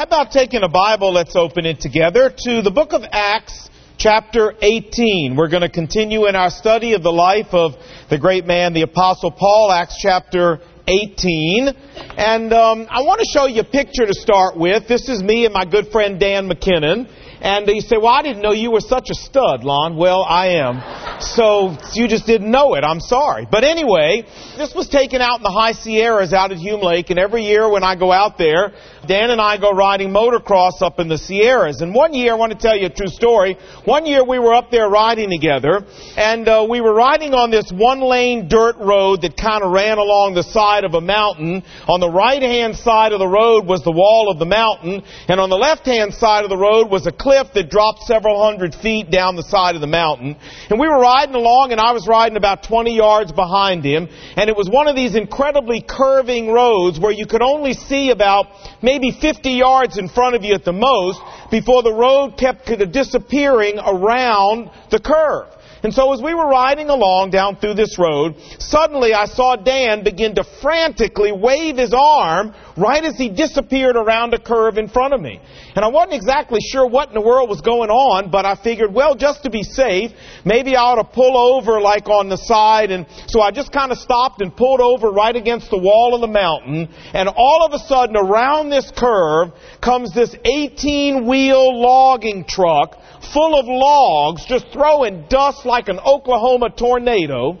How about taking a Bible, let's open it together, to the book of Acts, chapter 18. We're going to continue in our study of the life of the great man, the Apostle Paul, Acts chapter 18. And um, I want to show you a picture to start with. This is me and my good friend Dan McKinnon. And you say, well, I didn't know you were such a stud, Lon. Well, I am. So you just didn't know it. I'm sorry. But anyway, this was taken out in the high Sierras out at Hume Lake. And every year when I go out there, Dan and I go riding motocross up in the Sierras. And one year, I want to tell you a true story. One year we were up there riding together. And uh, we were riding on this one lane dirt road that kind of ran along the side of a mountain. On the right hand side of the road was the wall of the mountain. And on the left hand side of the road was a cliff that dropped several hundred feet down the side of the mountain. And we were riding along, and I was riding about 20 yards behind him. And it was one of these incredibly curving roads where you could only see about maybe 50 yards in front of you at the most before the road kept disappearing around the curve. And so as we were riding along down through this road, suddenly I saw Dan begin to frantically wave his arm right as he disappeared around a curve in front of me. And I wasn't exactly sure what in the world was going on, but I figured, well, just to be safe, maybe I ought to pull over like on the side. And so I just kind of stopped and pulled over right against the wall of the mountain. And all of a sudden around this curve comes this 18 wheel logging truck full of logs, just throwing dust like an Oklahoma tornado,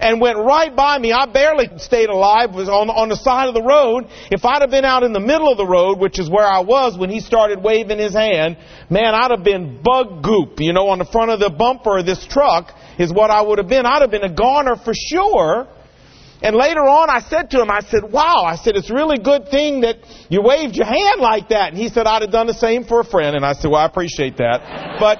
and went right by me. I barely stayed alive, was on, on the side of the road. If I'd have been out in the middle of the road, which is where I was when he started waving his hand, man, I'd have been bug goop, you know, on the front of the bumper of this truck is what I would have been. I'd have been a goner for sure. And later on, I said to him, I said, wow, I said, it's really good thing that you waved your hand like that. And he said, I'd have done the same for a friend. And I said, well, I appreciate that. But,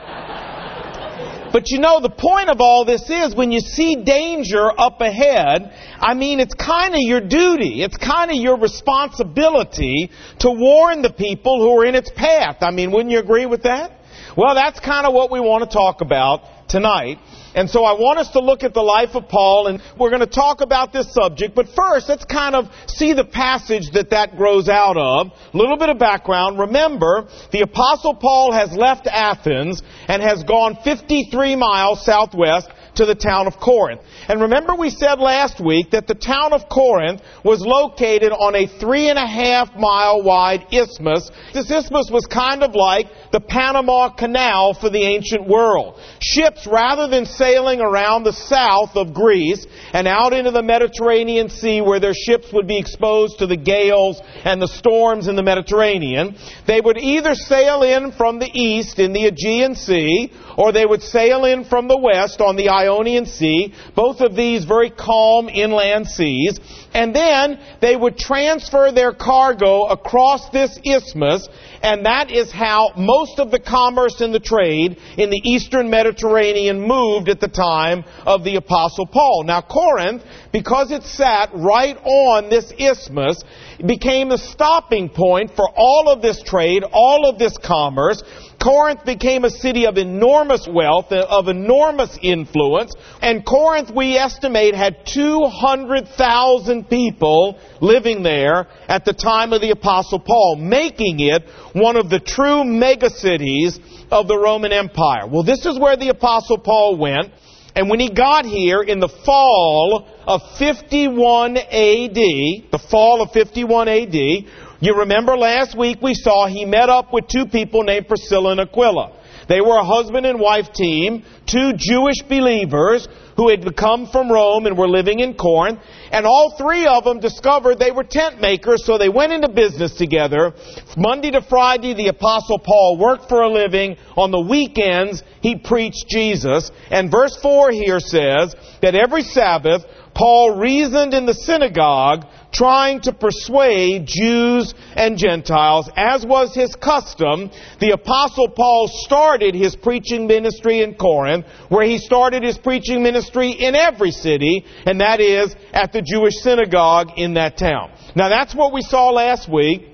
but you know, the point of all this is when you see danger up ahead, I mean, it's kind of your duty. It's kind of your responsibility to warn the people who are in its path. I mean, wouldn't you agree with that? Well, that's kind of what we want to talk about tonight. And so I want us to look at the life of Paul, and we're going to talk about this subject. But first, let's kind of see the passage that that grows out of. A little bit of background. Remember, the Apostle Paul has left Athens and has gone 53 miles southwest to the town of Corinth. And remember we said last week that the town of Corinth was located on a three and a half mile wide isthmus. This isthmus was kind of like the Panama Canal for the ancient world. Ships, rather than sailing around the south of Greece and out into the Mediterranean Sea where their ships would be exposed to the gales and the storms in the Mediterranean, they would either sail in from the east in the Aegean Sea or they would sail in from the west on the Ionian Sea, both of these very calm inland seas, and then they would transfer their cargo across this isthmus, and that is how most of the commerce and the trade in the eastern Mediterranean moved at the time of the Apostle Paul. Now, Corinth, because it sat right on this isthmus, became the stopping point for all of this trade, all of this commerce, Corinth became a city of enormous wealth, of enormous influence, and Corinth, we estimate, had 200,000 people living there at the time of the Apostle Paul, making it one of the true megacities of the Roman Empire. Well, this is where the Apostle Paul went, and when he got here in the fall of 51 AD, the fall of 51 AD, you remember last week we saw he met up with two people named Priscilla and Aquila. They were a husband and wife team, two Jewish believers who had come from Rome and were living in Corinth. And all three of them discovered they were tent makers, so they went into business together. Monday to Friday, the Apostle Paul worked for a living. On the weekends, he preached Jesus. And verse 4 here says that every Sabbath, Paul reasoned in the synagogue trying to persuade Jews and Gentiles, as was his custom. The apostle Paul started his preaching ministry in Corinth, where he started his preaching ministry in every city, and that is at the Jewish synagogue in that town. Now that's what we saw last week.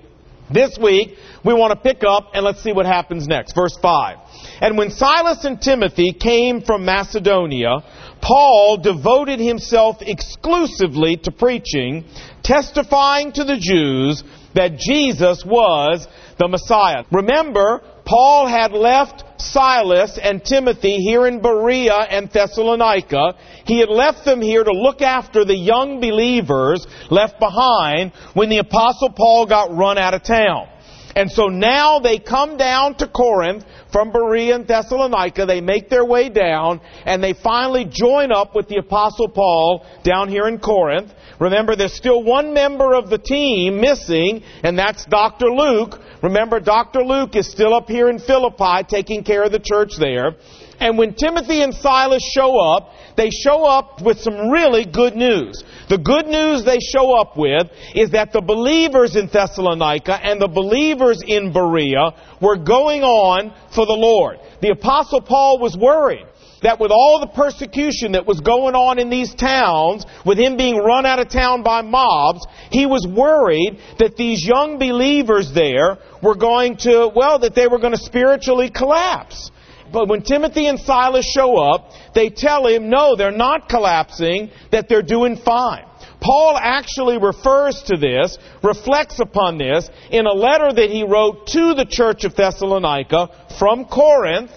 This week, we want to pick up and let's see what happens next. Verse 5. And when Silas and Timothy came from Macedonia, Paul devoted himself exclusively to preaching, testifying to the Jews that Jesus was the Messiah. Remember, Paul had left Silas and Timothy here in Berea and Thessalonica. He had left them here to look after the young believers left behind when the apostle Paul got run out of town. And so now they come down to Corinth from Berea and Thessalonica. They make their way down and they finally join up with the apostle Paul down here in Corinth. Remember, there's still one member of the team missing, and that's Dr. Luke. Remember, Dr. Luke is still up here in Philippi taking care of the church there. And when Timothy and Silas show up, they show up with some really good news. The good news they show up with is that the believers in Thessalonica and the believers in Berea were going on for the Lord. The apostle Paul was worried that with all the persecution that was going on in these towns, with him being run out of town by mobs, he was worried that these young believers there were going to, well, that they were going to spiritually collapse. But when Timothy and Silas show up, they tell him, no, they're not collapsing, that they're doing fine. Paul actually refers to this, reflects upon this, in a letter that he wrote to the church of Thessalonica from Corinth,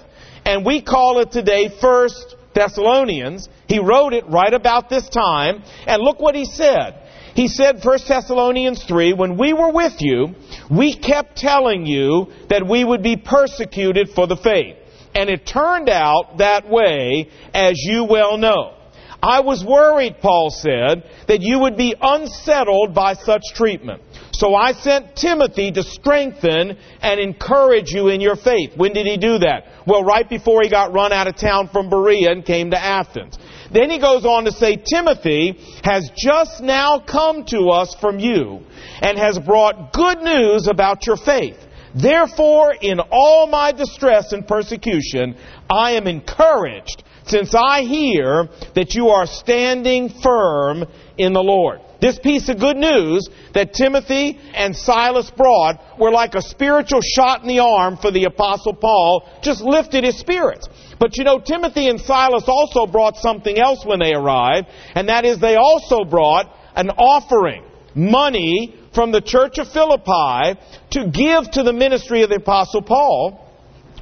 and we call it today First Thessalonians. He wrote it right about this time, and look what he said. He said, 1 Thessalonians 3, when we were with you, we kept telling you that we would be persecuted for the faith. And it turned out that way, as you well know. I was worried, Paul said, that you would be unsettled by such treatment. So I sent Timothy to strengthen and encourage you in your faith. When did he do that? Well, right before he got run out of town from Berea and came to Athens. Then he goes on to say, Timothy has just now come to us from you and has brought good news about your faith. Therefore, in all my distress and persecution, I am encouraged since I hear that you are standing firm in the Lord. This piece of good news that Timothy and Silas brought were like a spiritual shot in the arm for the apostle Paul, just lifted his spirits. But you know, Timothy and Silas also brought something else when they arrived, and that is they also brought an offering, money from the church of Philippi to give to the ministry of the apostle Paul.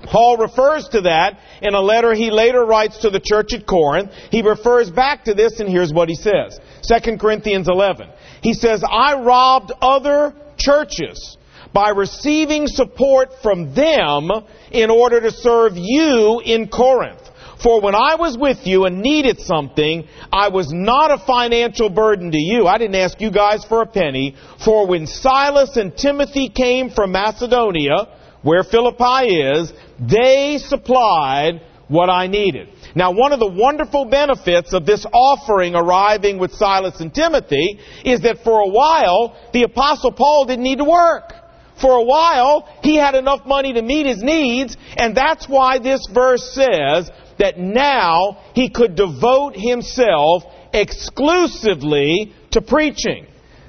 Paul refers to that in a letter he later writes to the church at Corinth. He refers back to this and here's what he says. 2 Corinthians 11. He says, I robbed other churches by receiving support from them in order to serve you in Corinth. For when I was with you and needed something, I was not a financial burden to you. I didn't ask you guys for a penny. For when Silas and Timothy came from Macedonia, where Philippi is, they supplied what I needed. Now, one of the wonderful benefits of this offering arriving with Silas and Timothy is that for a while, the Apostle Paul didn't need to work. For a while, he had enough money to meet his needs, and that's why this verse says that now he could devote himself exclusively to preaching.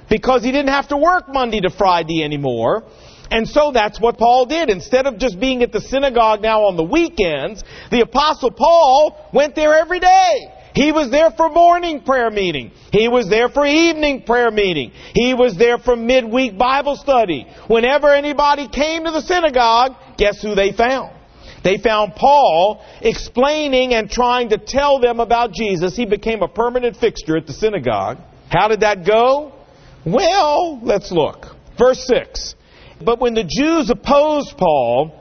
Because he didn't have to work Monday to Friday anymore. And so that's what Paul did. Instead of just being at the synagogue now on the weekends, the apostle Paul went there every day. He was there for morning prayer meeting. He was there for evening prayer meeting. He was there for midweek Bible study. Whenever anybody came to the synagogue, guess who they found? They found Paul explaining and trying to tell them about Jesus. He became a permanent fixture at the synagogue. How did that go? Well, let's look. Verse 6. But when the Jews opposed Paul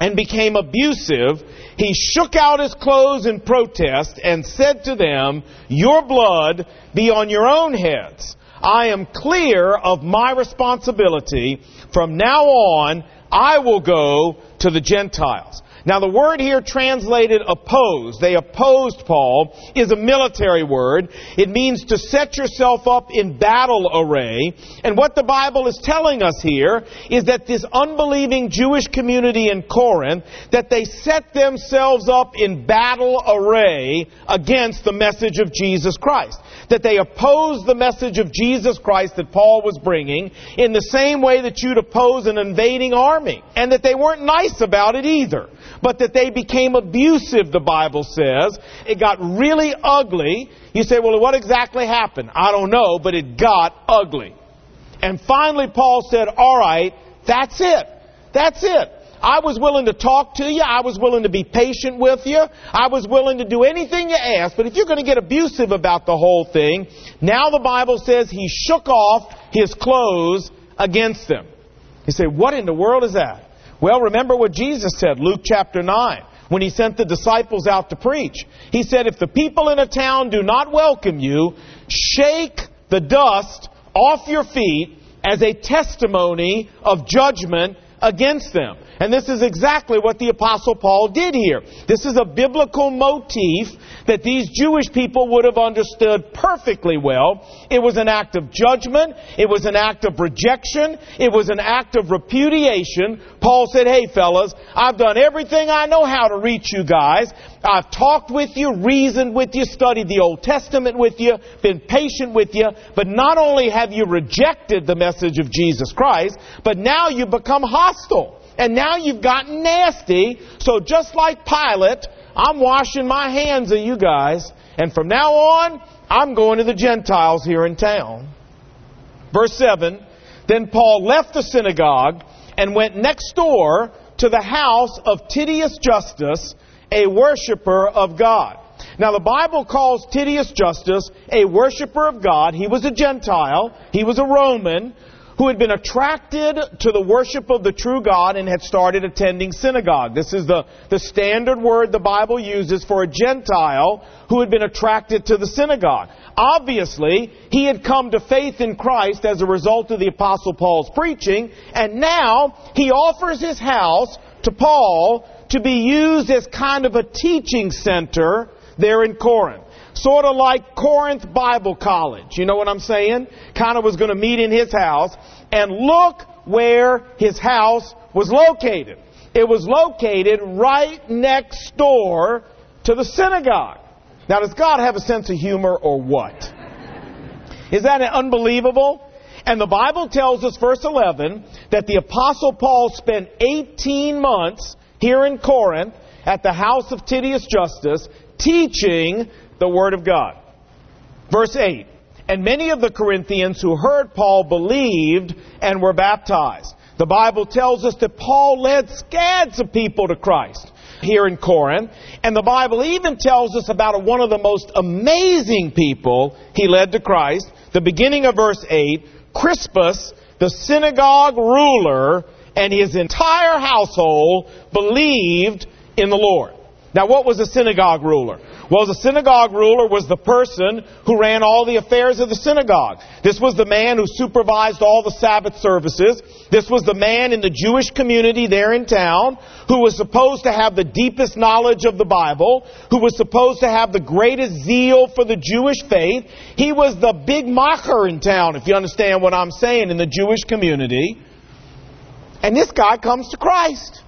and became abusive, he shook out his clothes in protest and said to them, Your blood be on your own heads. I am clear of my responsibility. From now on, I will go to the Gentiles. Now, the word here translated oppose, they opposed Paul, is a military word. It means to set yourself up in battle array. And what the Bible is telling us here is that this unbelieving Jewish community in Corinth, that they set themselves up in battle array against the message of Jesus Christ. That they opposed the message of Jesus Christ that Paul was bringing in the same way that you'd oppose an invading army. And that they weren't nice about it either but that they became abusive, the Bible says. It got really ugly. You say, well, what exactly happened? I don't know, but it got ugly. And finally, Paul said, all right, that's it. That's it. I was willing to talk to you. I was willing to be patient with you. I was willing to do anything you asked. But if you're going to get abusive about the whole thing, now the Bible says he shook off his clothes against them. You say, what in the world is that? Well, remember what Jesus said, Luke chapter 9, when he sent the disciples out to preach. He said, if the people in a town do not welcome you, shake the dust off your feet as a testimony of judgment against them. And this is exactly what the Apostle Paul did here. This is a biblical motif that these Jewish people would have understood perfectly well. It was an act of judgment. It was an act of rejection. It was an act of repudiation. Paul said, hey fellas, I've done everything I know how to reach you guys. I've talked with you, reasoned with you, studied the Old Testament with you, been patient with you, but not only have you rejected the message of Jesus Christ, but now you've become hostile. And now you've gotten nasty. So just like Pilate, I'm washing my hands of you guys. And from now on, I'm going to the Gentiles here in town. Verse 7 Then Paul left the synagogue and went next door to the house of Titius Justus, a worshiper of God. Now, the Bible calls Titius Justus a worshiper of God. He was a Gentile, he was a Roman who had been attracted to the worship of the true God and had started attending synagogue. This is the, the standard word the Bible uses for a Gentile who had been attracted to the synagogue. Obviously, he had come to faith in Christ as a result of the Apostle Paul's preaching, and now he offers his house to Paul to be used as kind of a teaching center there in Corinth. Sort of like Corinth Bible College. You know what I'm saying? Kind of was going to meet in his house. And look where his house was located. It was located right next door to the synagogue. Now, does God have a sense of humor or what? Is that unbelievable? And the Bible tells us, verse 11, that the Apostle Paul spent 18 months here in Corinth at the house of Titius Justus teaching the Word of God. Verse 8 And many of the Corinthians who heard Paul believed and were baptized. The Bible tells us that Paul led scads of people to Christ here in Corinth. And the Bible even tells us about one of the most amazing people he led to Christ. The beginning of verse 8 Crispus, the synagogue ruler, and his entire household believed in the Lord. Now, what was a synagogue ruler? Well, the synagogue ruler was the person who ran all the affairs of the synagogue. This was the man who supervised all the Sabbath services. This was the man in the Jewish community there in town who was supposed to have the deepest knowledge of the Bible, who was supposed to have the greatest zeal for the Jewish faith. He was the big macher in town, if you understand what I'm saying, in the Jewish community. And this guy comes to Christ.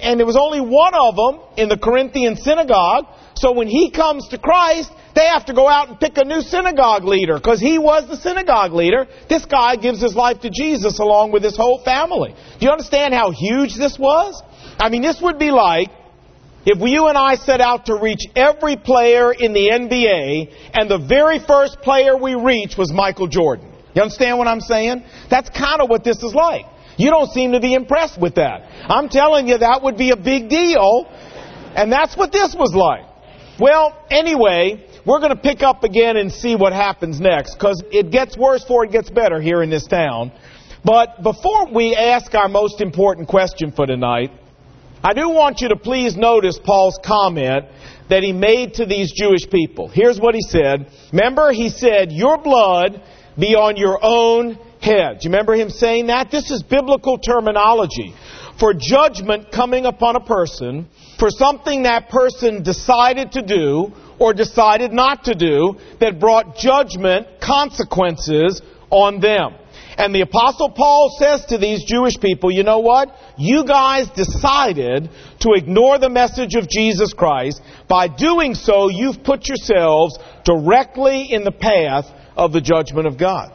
And there was only one of them in the Corinthian synagogue so when he comes to Christ, they have to go out and pick a new synagogue leader because he was the synagogue leader. This guy gives his life to Jesus along with his whole family. Do you understand how huge this was? I mean, this would be like if you and I set out to reach every player in the NBA and the very first player we reached was Michael Jordan. You understand what I'm saying? That's kind of what this is like. You don't seem to be impressed with that. I'm telling you, that would be a big deal. And that's what this was like. Well, anyway, we're going to pick up again and see what happens next because it gets worse before it gets better here in this town. But before we ask our most important question for tonight, I do want you to please notice Paul's comment that he made to these Jewish people. Here's what he said. Remember, he said, Your blood be on your own head. Do you remember him saying that? This is biblical terminology for judgment coming upon a person for something that person decided to do or decided not to do that brought judgment, consequences on them. And the Apostle Paul says to these Jewish people, you know what? You guys decided to ignore the message of Jesus Christ. By doing so, you've put yourselves directly in the path of the judgment of God.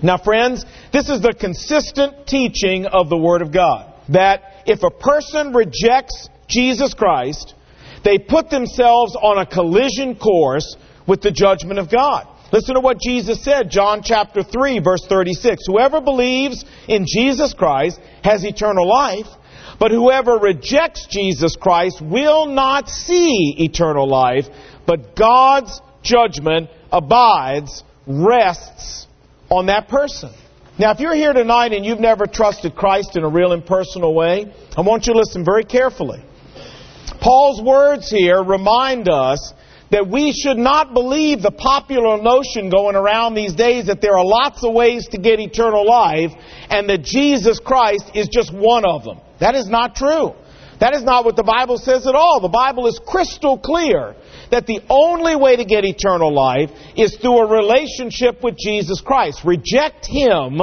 Now, friends, this is the consistent teaching of the Word of God. That if a person rejects Jesus Christ, they put themselves on a collision course with the judgment of God. Listen to what Jesus said, John chapter 3, verse 36. Whoever believes in Jesus Christ has eternal life, but whoever rejects Jesus Christ will not see eternal life, but God's judgment abides, rests on that person. Now, if you're here tonight and you've never trusted Christ in a real impersonal way, I want you to listen very carefully. Paul's words here remind us that we should not believe the popular notion going around these days that there are lots of ways to get eternal life and that Jesus Christ is just one of them. That is not true. That is not what the Bible says at all. The Bible is crystal clear that the only way to get eternal life is through a relationship with Jesus Christ. Reject Him,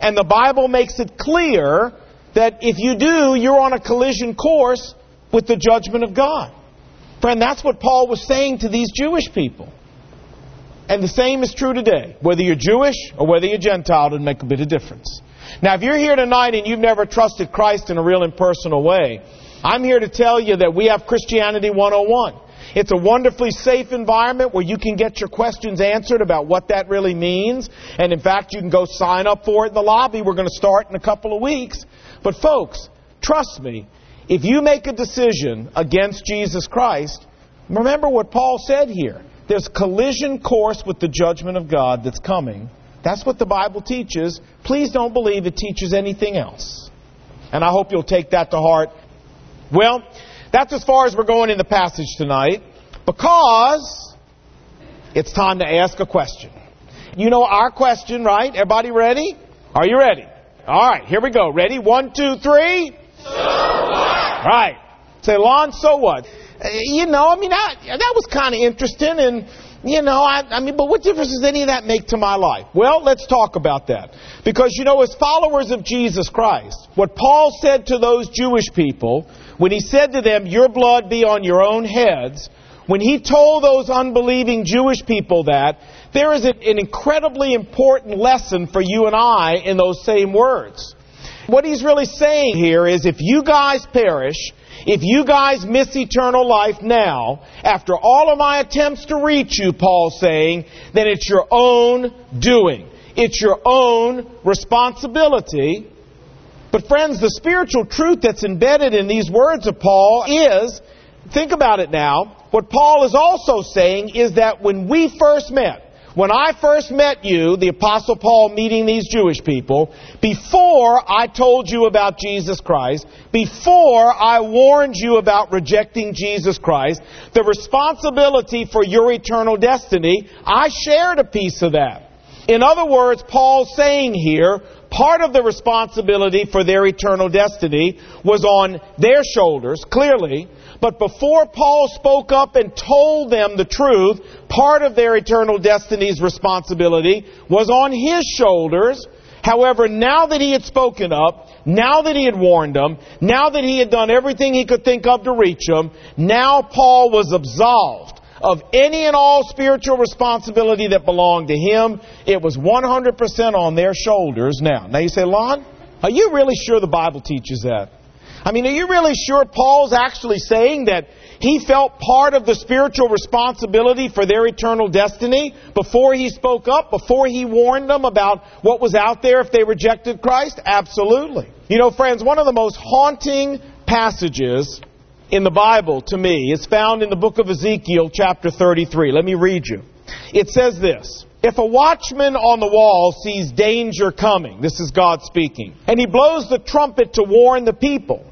and the Bible makes it clear that if you do, you're on a collision course with the judgment of God. Friend, that's what Paul was saying to these Jewish people. And the same is true today. Whether you're Jewish or whether you're Gentile, it doesn't make a bit of difference. Now, if you're here tonight and you've never trusted Christ in a real impersonal way, I'm here to tell you that we have Christianity 101. It's a wonderfully safe environment where you can get your questions answered about what that really means. And in fact, you can go sign up for it in the lobby. We're going to start in a couple of weeks. But folks, trust me, if you make a decision against Jesus Christ, remember what Paul said here. There's collision course with the judgment of God that's coming. That's what the Bible teaches. Please don't believe it teaches anything else. And I hope you'll take that to heart. Well, that's as far as we're going in the passage tonight because it's time to ask a question. You know our question, right? Everybody ready? Are you ready? All right, here we go. Ready? One, two, three. So what? Right. Say, Lon, so what? Uh, you know, I mean, that, that was kind of interesting, and, you know, I, I mean, but what difference does any of that make to my life? Well, let's talk about that. Because, you know, as followers of Jesus Christ, what Paul said to those Jewish people when he said to them, Your blood be on your own heads, when he told those unbelieving Jewish people that, there is an incredibly important lesson for you and I in those same words. What he's really saying here is if you guys perish, if you guys miss eternal life now, after all of my attempts to reach you, Paul's saying, then it's your own doing. It's your own responsibility but friends, the spiritual truth that's embedded in these words of Paul is, think about it now, what Paul is also saying is that when we first met, when I first met you, the Apostle Paul meeting these Jewish people, before I told you about Jesus Christ, before I warned you about rejecting Jesus Christ, the responsibility for your eternal destiny, I shared a piece of that. In other words, Paul's saying here, part of the responsibility for their eternal destiny was on their shoulders, clearly. But before Paul spoke up and told them the truth, part of their eternal destiny's responsibility was on his shoulders. However, now that he had spoken up, now that he had warned them, now that he had done everything he could think of to reach them, now Paul was absolved of any and all spiritual responsibility that belonged to him. It was 100% on their shoulders now. Now you say, Lon, are you really sure the Bible teaches that? I mean, are you really sure Paul's actually saying that he felt part of the spiritual responsibility for their eternal destiny before he spoke up, before he warned them about what was out there if they rejected Christ? Absolutely. You know, friends, one of the most haunting passages in the Bible to me is found in the book of Ezekiel, chapter 33. Let me read you. It says this. If a watchman on the wall sees danger coming, this is God speaking, and he blows the trumpet to warn the people,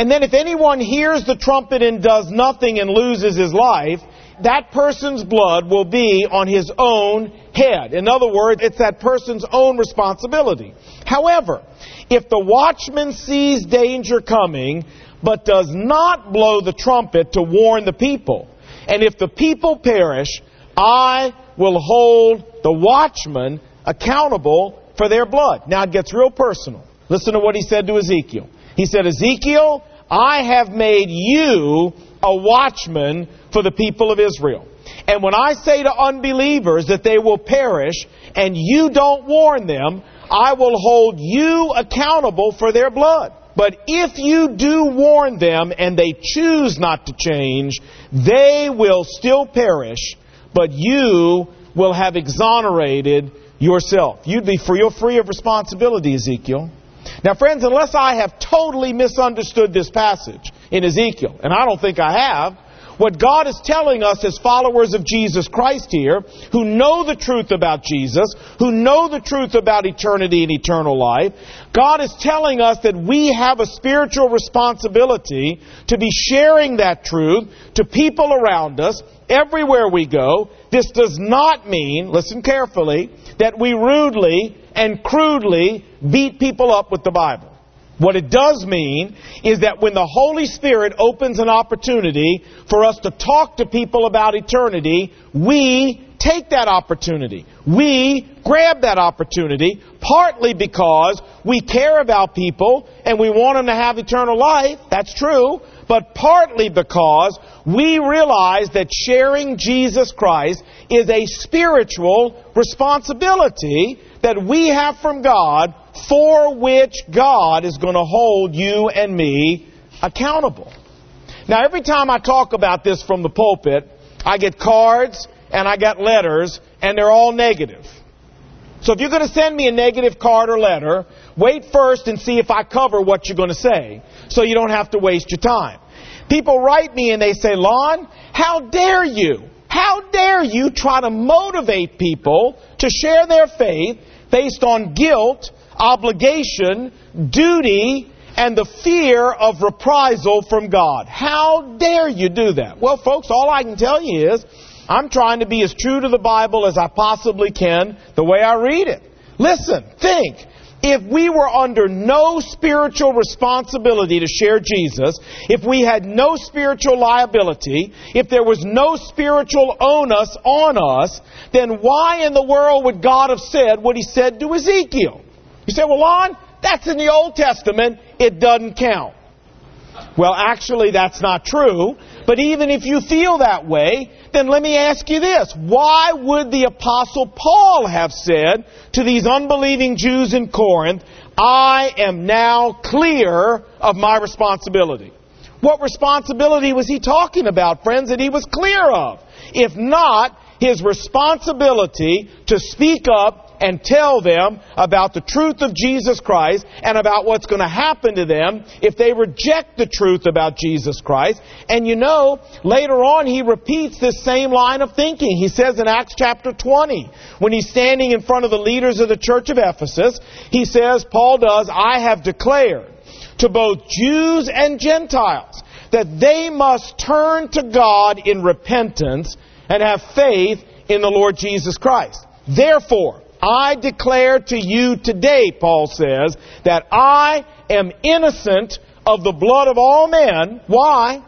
and then if anyone hears the trumpet and does nothing and loses his life, that person's blood will be on his own head. In other words, it's that person's own responsibility. However, if the watchman sees danger coming, but does not blow the trumpet to warn the people. And if the people perish, I will hold the watchman accountable for their blood. Now it gets real personal. Listen to what he said to Ezekiel. He said, Ezekiel, I have made you a watchman for the people of Israel. And when I say to unbelievers that they will perish and you don't warn them, I will hold you accountable for their blood. But if you do warn them and they choose not to change, they will still perish, but you will have exonerated yourself. You'd be free, you're free of responsibility, Ezekiel. Now, friends, unless I have totally misunderstood this passage in Ezekiel, and I don't think I have, what God is telling us as followers of Jesus Christ here, who know the truth about Jesus, who know the truth about eternity and eternal life, God is telling us that we have a spiritual responsibility to be sharing that truth to people around us everywhere we go. This does not mean, listen carefully, that we rudely and crudely beat people up with the Bible. What it does mean is that when the Holy Spirit opens an opportunity for us to talk to people about eternity, we take that opportunity. We grab that opportunity partly because we care about people and we want them to have eternal life. That's true. But partly because we realize that sharing Jesus Christ is a spiritual responsibility that we have from God for which God is going to hold you and me accountable. Now, every time I talk about this from the pulpit, I get cards and I get letters, and they're all negative. So if you're going to send me a negative card or letter, wait first and see if I cover what you're going to say, so you don't have to waste your time. People write me and they say, Lon, how dare you? How dare you try to motivate people to share their faith based on guilt obligation, duty, and the fear of reprisal from God. How dare you do that? Well, folks, all I can tell you is I'm trying to be as true to the Bible as I possibly can the way I read it. Listen, think. If we were under no spiritual responsibility to share Jesus, if we had no spiritual liability, if there was no spiritual onus on us, then why in the world would God have said what he said to Ezekiel? You say, well, Lon, that's in the Old Testament. It doesn't count. Well, actually, that's not true. But even if you feel that way, then let me ask you this. Why would the Apostle Paul have said to these unbelieving Jews in Corinth, I am now clear of my responsibility? What responsibility was he talking about, friends, that he was clear of? If not, his responsibility to speak up and tell them about the truth of Jesus Christ and about what's going to happen to them if they reject the truth about Jesus Christ. And you know, later on he repeats this same line of thinking. He says in Acts chapter 20, when he's standing in front of the leaders of the church of Ephesus, he says, Paul does, I have declared to both Jews and Gentiles that they must turn to God in repentance and have faith in the Lord Jesus Christ. Therefore, I declare to you today, Paul says, that I am innocent of the blood of all men. Why?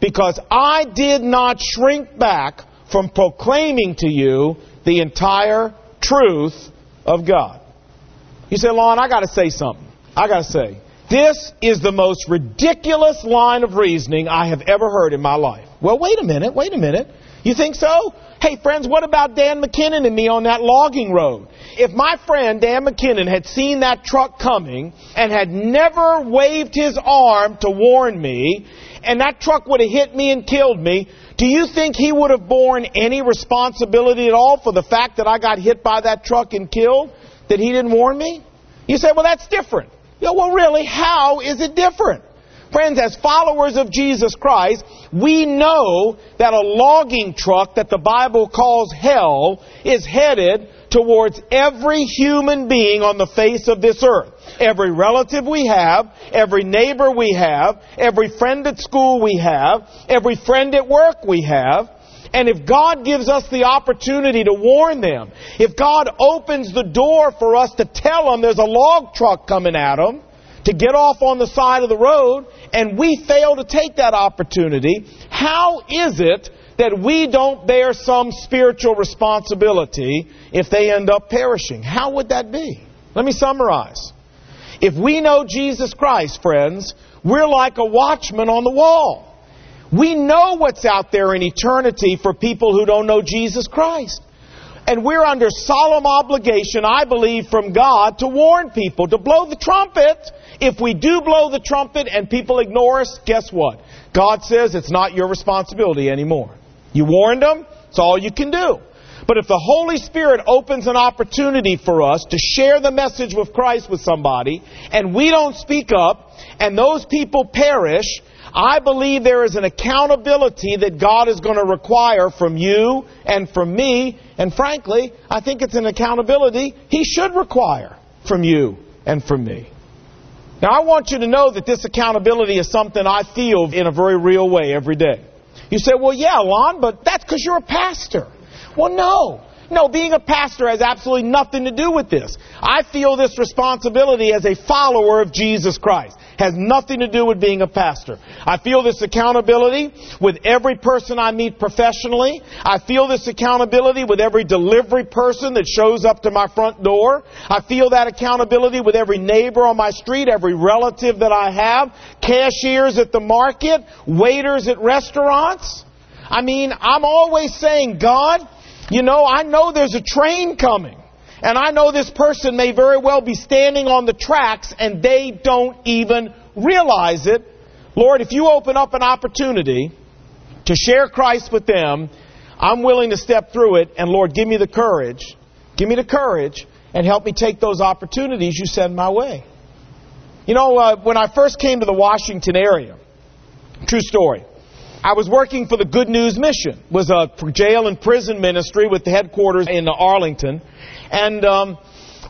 Because I did not shrink back from proclaiming to you the entire truth of God. You say, Lon, I got to say something. I got to say, this is the most ridiculous line of reasoning I have ever heard in my life. Well, wait a minute, wait a minute. You think so? Hey, friends, what about Dan McKinnon and me on that logging road? If my friend Dan McKinnon had seen that truck coming and had never waved his arm to warn me, and that truck would have hit me and killed me, do you think he would have borne any responsibility at all for the fact that I got hit by that truck and killed? That he didn't warn me? You say, well, that's different. Yeah, well, really, how is it different? Friends, as followers of Jesus Christ, we know that a logging truck that the Bible calls hell is headed towards every human being on the face of this earth. Every relative we have, every neighbor we have, every friend at school we have, every friend at work we have. And if God gives us the opportunity to warn them, if God opens the door for us to tell them there's a log truck coming at them, to get off on the side of the road, and we fail to take that opportunity, how is it that we don't bear some spiritual responsibility if they end up perishing? How would that be? Let me summarize. If we know Jesus Christ, friends, we're like a watchman on the wall. We know what's out there in eternity for people who don't know Jesus Christ. And we're under solemn obligation, I believe, from God to warn people, to blow the trumpet if we do blow the trumpet and people ignore us, guess what? God says it's not your responsibility anymore. You warned them, it's all you can do. But if the Holy Spirit opens an opportunity for us to share the message with Christ with somebody, and we don't speak up, and those people perish, I believe there is an accountability that God is going to require from you and from me, and frankly, I think it's an accountability He should require from you and from me. Now, I want you to know that this accountability is something I feel in a very real way every day. You say, well, yeah, Lon, but that's because you're a pastor. Well, no. No, being a pastor has absolutely nothing to do with this. I feel this responsibility as a follower of Jesus Christ. Has nothing to do with being a pastor. I feel this accountability with every person I meet professionally. I feel this accountability with every delivery person that shows up to my front door. I feel that accountability with every neighbor on my street, every relative that I have, cashiers at the market, waiters at restaurants. I mean, I'm always saying, God, you know, I know there's a train coming. And I know this person may very well be standing on the tracks and they don't even realize it. Lord, if you open up an opportunity to share Christ with them, I'm willing to step through it. And Lord, give me the courage. Give me the courage and help me take those opportunities you send my way. You know, uh, when I first came to the Washington area, true story. I was working for the Good News Mission. It was a jail and prison ministry with the headquarters in Arlington. And um,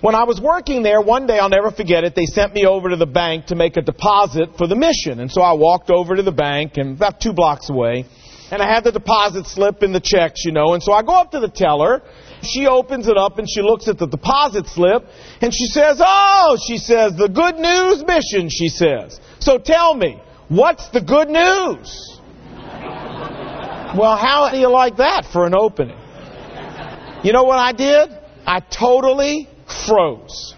when I was working there, one day, I'll never forget it, they sent me over to the bank to make a deposit for the mission. And so I walked over to the bank, and about two blocks away, and I had the deposit slip and the checks, you know. And so I go up to the teller. She opens it up and she looks at the deposit slip and she says, Oh, she says, the good news mission, she says. So tell me, what's the good news? Well, how do you like that for an opening? You know what I did? I totally froze.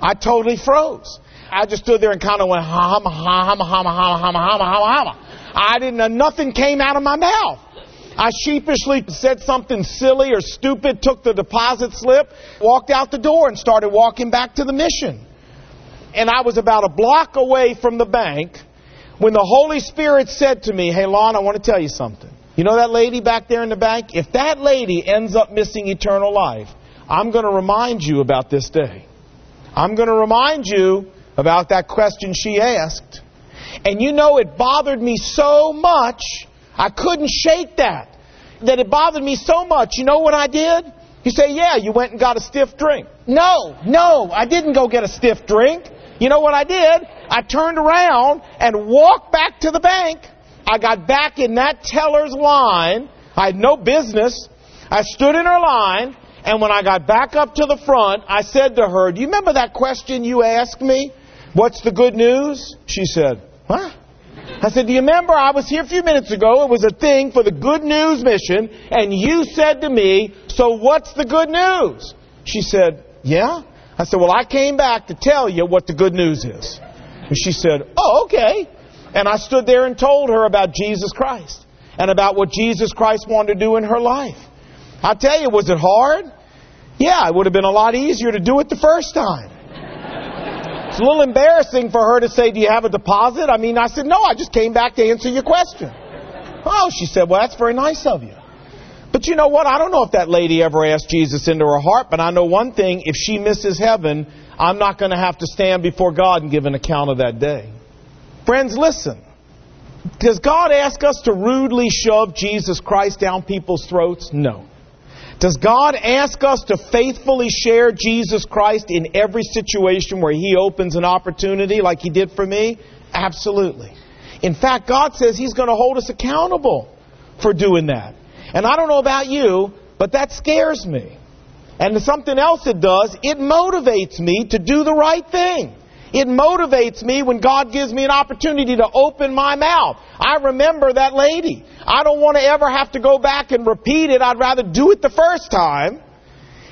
I totally froze. I just stood there and kind of went hama hama hama hama hama hama hama hama. I didn't know nothing came out of my mouth. I sheepishly said something silly or stupid, took the deposit slip, walked out the door and started walking back to the mission. And I was about a block away from the bank when the Holy Spirit said to me, Hey, Lon, I want to tell you something. You know that lady back there in the bank? If that lady ends up missing eternal life, I'm going to remind you about this day. I'm going to remind you about that question she asked. And you know, it bothered me so much, I couldn't shake that. That it bothered me so much. You know what I did? You say, yeah, you went and got a stiff drink. No, no, I didn't go get a stiff drink. You know what I did? I turned around and walked back to the bank. I got back in that teller's line. I had no business. I stood in her line, and when I got back up to the front, I said to her, Do you remember that question you asked me? What's the good news? She said, What? I said, Do you remember I was here a few minutes ago? It was a thing for the good news mission, and you said to me, So what's the good news? She said, Yeah. I said, Well, I came back to tell you what the good news is. And she said, Oh, okay. And I stood there and told her about Jesus Christ and about what Jesus Christ wanted to do in her life. I tell you, was it hard? Yeah, it would have been a lot easier to do it the first time. It's a little embarrassing for her to say, Do you have a deposit? I mean, I said, No, I just came back to answer your question. Oh, she said, Well, that's very nice of you. But you know what? I don't know if that lady ever asked Jesus into her heart, but I know one thing. If she misses heaven, I'm not going to have to stand before God and give an account of that day. Friends, listen. Does God ask us to rudely shove Jesus Christ down people's throats? No. Does God ask us to faithfully share Jesus Christ in every situation where He opens an opportunity like He did for me? Absolutely. In fact, God says He's going to hold us accountable for doing that. And I don't know about you, but that scares me. And something else it does, it motivates me to do the right thing. It motivates me when God gives me an opportunity to open my mouth. I remember that lady. I don't want to ever have to go back and repeat it. I'd rather do it the first time.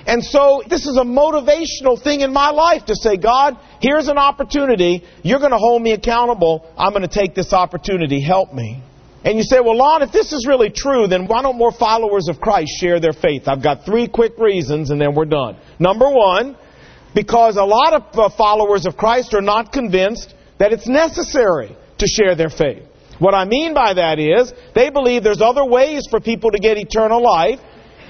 And so this is a motivational thing in my life to say, God, here's an opportunity. You're going to hold me accountable. I'm going to take this opportunity. Help me. And you say, well, Lon, if this is really true, then why don't more followers of Christ share their faith? I've got three quick reasons and then we're done. Number one, because a lot of uh, followers of Christ are not convinced that it's necessary to share their faith. What I mean by that is they believe there's other ways for people to get eternal life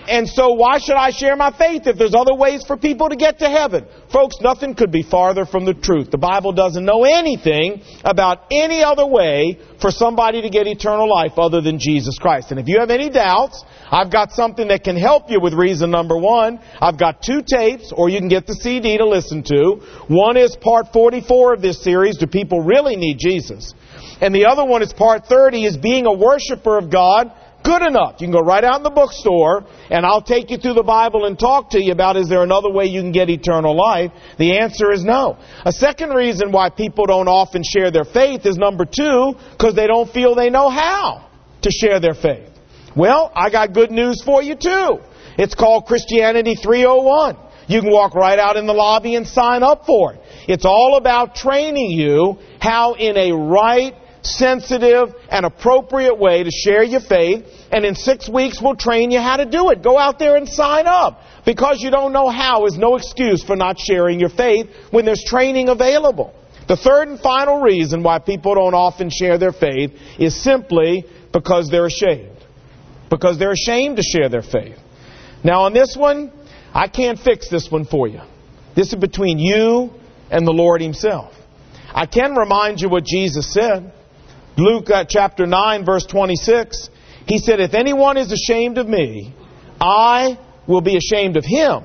And so why should I share my faith if there's other ways for people to get to heaven? Folks, nothing could be farther from the truth. The Bible doesn't know anything about any other way for somebody to get eternal life other than Jesus Christ. And if you have any doubts, I've got something that can help you with reason number one. I've got two tapes, or you can get the CD to listen to. One is part 44 of this series, Do People Really Need Jesus? And the other one is part 30, is Being a Worshiper of God good enough. You can go right out in the bookstore and I'll take you through the Bible and talk to you about is there another way you can get eternal life? The answer is no. A second reason why people don't often share their faith is number two, because they don't feel they know how to share their faith. Well, I got good news for you too. It's called Christianity 301. You can walk right out in the lobby and sign up for it. It's all about training you how in a right sensitive, and appropriate way to share your faith. And in six weeks, we'll train you how to do it. Go out there and sign up. Because you don't know how is no excuse for not sharing your faith when there's training available. The third and final reason why people don't often share their faith is simply because they're ashamed. Because they're ashamed to share their faith. Now, on this one, I can't fix this one for you. This is between you and the Lord Himself. I can remind you what Jesus said. Luke uh, chapter 9, verse 26, he said, If anyone is ashamed of me, I will be ashamed of him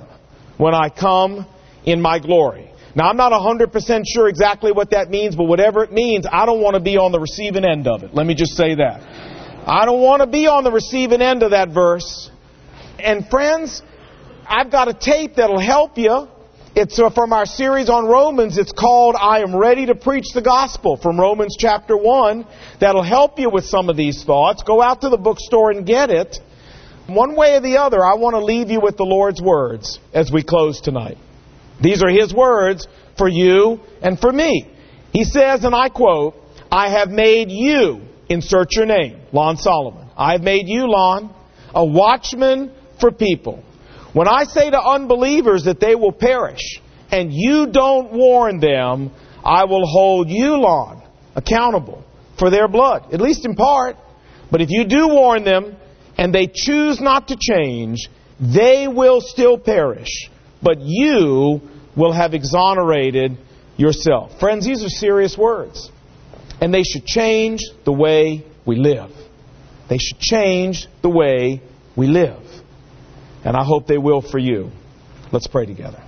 when I come in my glory. Now, I'm not 100% sure exactly what that means, but whatever it means, I don't want to be on the receiving end of it. Let me just say that. I don't want to be on the receiving end of that verse. And friends, I've got a tape that'll help you. It's uh, from our series on Romans. It's called I Am Ready to Preach the Gospel from Romans chapter 1. That'll help you with some of these thoughts. Go out to the bookstore and get it. One way or the other, I want to leave you with the Lord's words as we close tonight. These are His words for you and for me. He says, and I quote, I have made you, insert your name, Lon Solomon. I have made you, Lon, a watchman for people when I say to unbelievers that they will perish, and you don't warn them, I will hold you, Lon, accountable for their blood, at least in part. But if you do warn them, and they choose not to change, they will still perish, but you will have exonerated yourself. Friends, these are serious words. And they should change the way we live. They should change the way we live. And I hope they will for you. Let's pray together.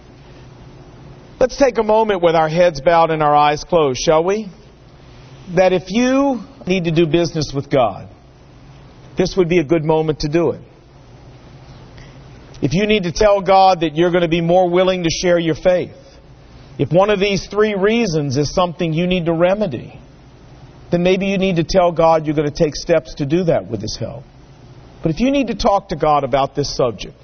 Let's take a moment with our heads bowed and our eyes closed, shall we? That if you need to do business with God, this would be a good moment to do it. If you need to tell God that you're going to be more willing to share your faith, if one of these three reasons is something you need to remedy, then maybe you need to tell God you're going to take steps to do that with His help. But if you need to talk to God about this subject,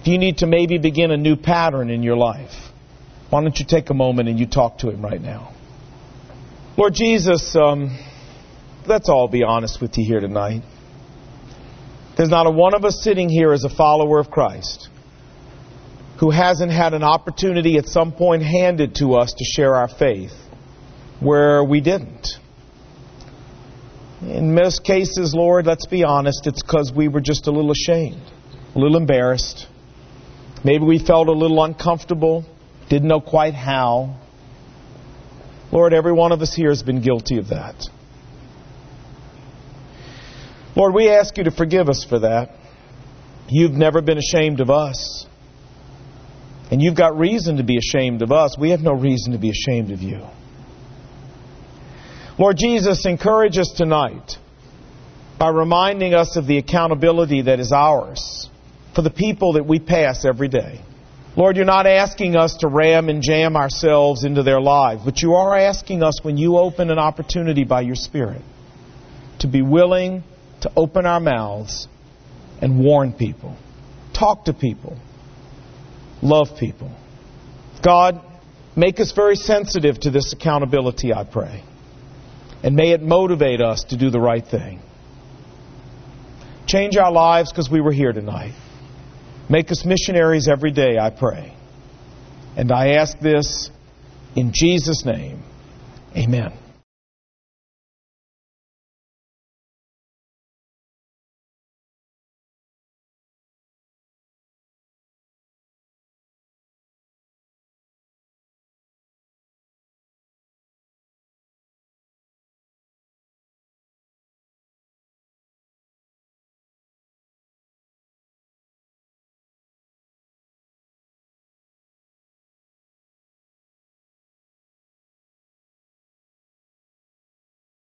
if you need to maybe begin a new pattern in your life, why don't you take a moment and you talk to Him right now? Lord Jesus, um, let's all be honest with you here tonight. There's not a one of us sitting here as a follower of Christ who hasn't had an opportunity at some point handed to us to share our faith where we didn't. In most cases, Lord, let's be honest, it's because we were just a little ashamed, a little embarrassed, Maybe we felt a little uncomfortable, didn't know quite how. Lord, every one of us here has been guilty of that. Lord, we ask you to forgive us for that. You've never been ashamed of us. And you've got reason to be ashamed of us. We have no reason to be ashamed of you. Lord Jesus, encourage us tonight by reminding us of the accountability that is ours for the people that we pass every day. Lord, you're not asking us to ram and jam ourselves into their lives, but you are asking us when you open an opportunity by your Spirit to be willing to open our mouths and warn people, talk to people, love people. God, make us very sensitive to this accountability, I pray. And may it motivate us to do the right thing. Change our lives because we were here tonight. Make us missionaries every day, I pray. And I ask this in Jesus' name. Amen.